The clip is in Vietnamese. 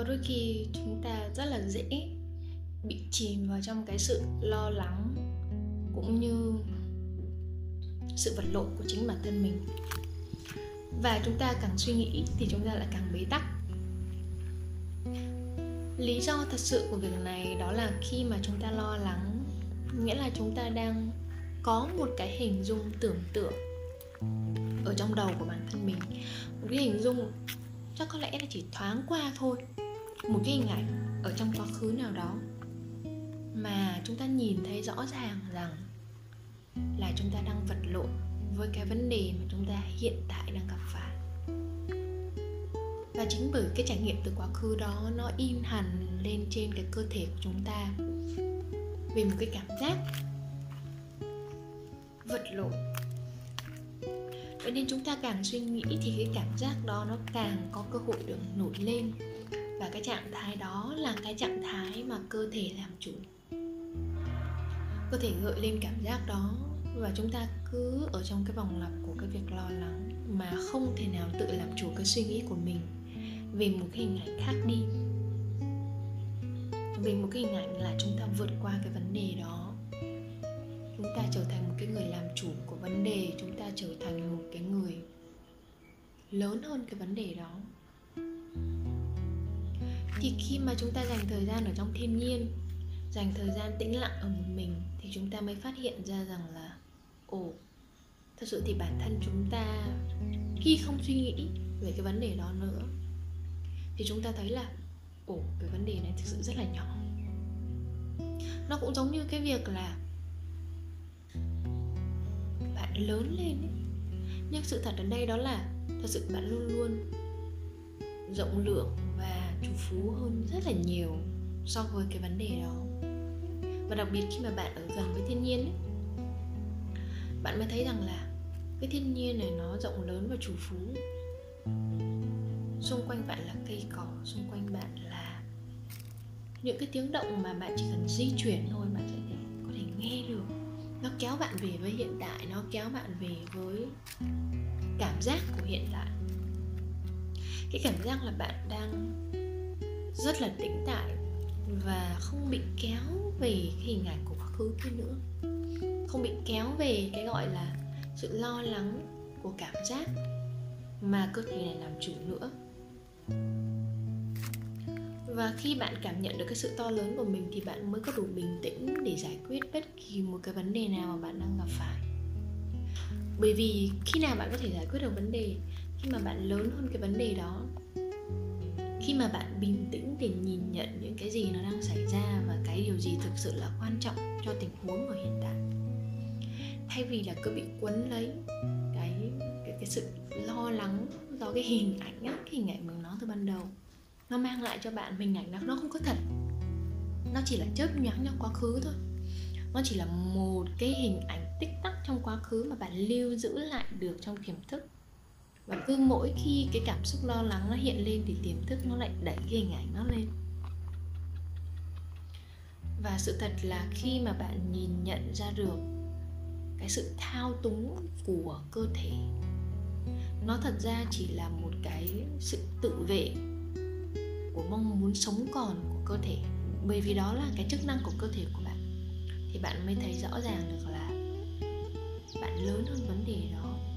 có đôi khi chúng ta rất là dễ bị chìm vào trong cái sự lo lắng cũng như sự vật lộn của chính bản thân mình. Và chúng ta càng suy nghĩ thì chúng ta lại càng bế tắc. Lý do thật sự của việc này đó là khi mà chúng ta lo lắng, nghĩa là chúng ta đang có một cái hình dung tưởng tượng ở trong đầu của bản thân mình. Một cái hình dung chắc có lẽ là chỉ thoáng qua thôi một cái hình ảnh ở trong quá khứ nào đó mà chúng ta nhìn thấy rõ ràng rằng là chúng ta đang vật lộn với cái vấn đề mà chúng ta hiện tại đang gặp phải. Và chính bởi cái trải nghiệm từ quá khứ đó, nó in hẳn lên trên cái cơ thể của chúng ta về một cái cảm giác vật lộn. Vậy nên chúng ta càng suy nghĩ thì cái cảm giác đó nó càng có cơ hội được nổi lên và cái trạng thái đó là cái trạng thái mà cơ thể làm chủ. Cơ thể gợi lên cảm giác đó và chúng ta cứ ở trong cái vòng lặp của cái việc lo lắng mà không thể nào tự làm chủ cái suy nghĩ của mình về một cái hình ảnh khác đi. Về một cái hình ảnh là chúng ta vượt qua cái vấn đề đó. Chúng ta trở thành một cái người làm chủ của vấn đề, chúng ta trở thành một cái người lớn hơn cái vấn đề đó thì khi mà chúng ta dành thời gian ở trong thiên nhiên, dành thời gian tĩnh lặng ở một mình, thì chúng ta mới phát hiện ra rằng là, ồ, thật sự thì bản thân chúng ta khi không suy nghĩ về cái vấn đề đó nữa, thì chúng ta thấy là, ồ, cái vấn đề này thực sự rất là nhỏ nó cũng giống như cái việc là bạn lớn lên ấy. nhưng sự thật ở đây đó là thật sự bạn luôn luôn rộng lượng chủ phú hơn rất là nhiều so với cái vấn đề đó. Và đặc biệt khi mà bạn ở gần với thiên nhiên ấy, bạn mới thấy rằng là cái thiên nhiên này nó rộng lớn và chủ phú. Xung quanh bạn là cây cỏ xung quanh bạn là những cái tiếng động mà bạn chỉ cần di chuyển thôi bạn sẽ thể có thể nghe được. Nó kéo bạn về với hiện tại nó kéo bạn về với cảm giác của hiện tại. Cái cảm giác là bạn đang rất là tĩnh tại và không bị kéo về cái hình ảnh của quá khứ kia nữa. Không bị kéo về cái gọi là sự lo lắng của cảm giác mà cơ thể này làm chủ nữa. Và khi bạn cảm nhận được cái sự to lớn của mình thì bạn mới có đủ bình tĩnh để giải quyết bất kỳ một cái vấn đề nào mà bạn đang gặp phải. Bởi vì khi nào bạn có thể giải quyết được vấn đề, khi mà bạn lớn hơn cái vấn đề đó khi mà bạn bình tĩnh để nhìn nhận những cái gì nó đang xảy ra và cái điều gì thực sự là quan trọng cho tình huống ở hiện tại. Thay vì là cứ bị quấn lấy cái cái, cái sự lo lắng do cái hình ảnh á cái hình ảnh mình nói từ ban đầu nó mang lại cho bạn hình ảnh nó nó không có thật. Nó chỉ là chớp nhoáng trong quá khứ thôi. Nó chỉ là một cái hình ảnh tích tắc trong quá khứ mà bạn lưu giữ lại được trong tiềm thức và cứ mỗi khi cái cảm xúc lo lắng nó hiện lên thì tiềm thức nó lại đẩy cái hình ảnh nó lên. Và sự thật là khi mà bạn nhìn nhận ra được cái sự thao túng của cơ thể, nó thật ra chỉ là một cái sự tự vệ của mong muốn sống còn của cơ thể. Bởi vì đó là cái chức năng của cơ thể của bạn, thì bạn mới thấy rõ ràng được là bạn lớn hơn vấn đề đó.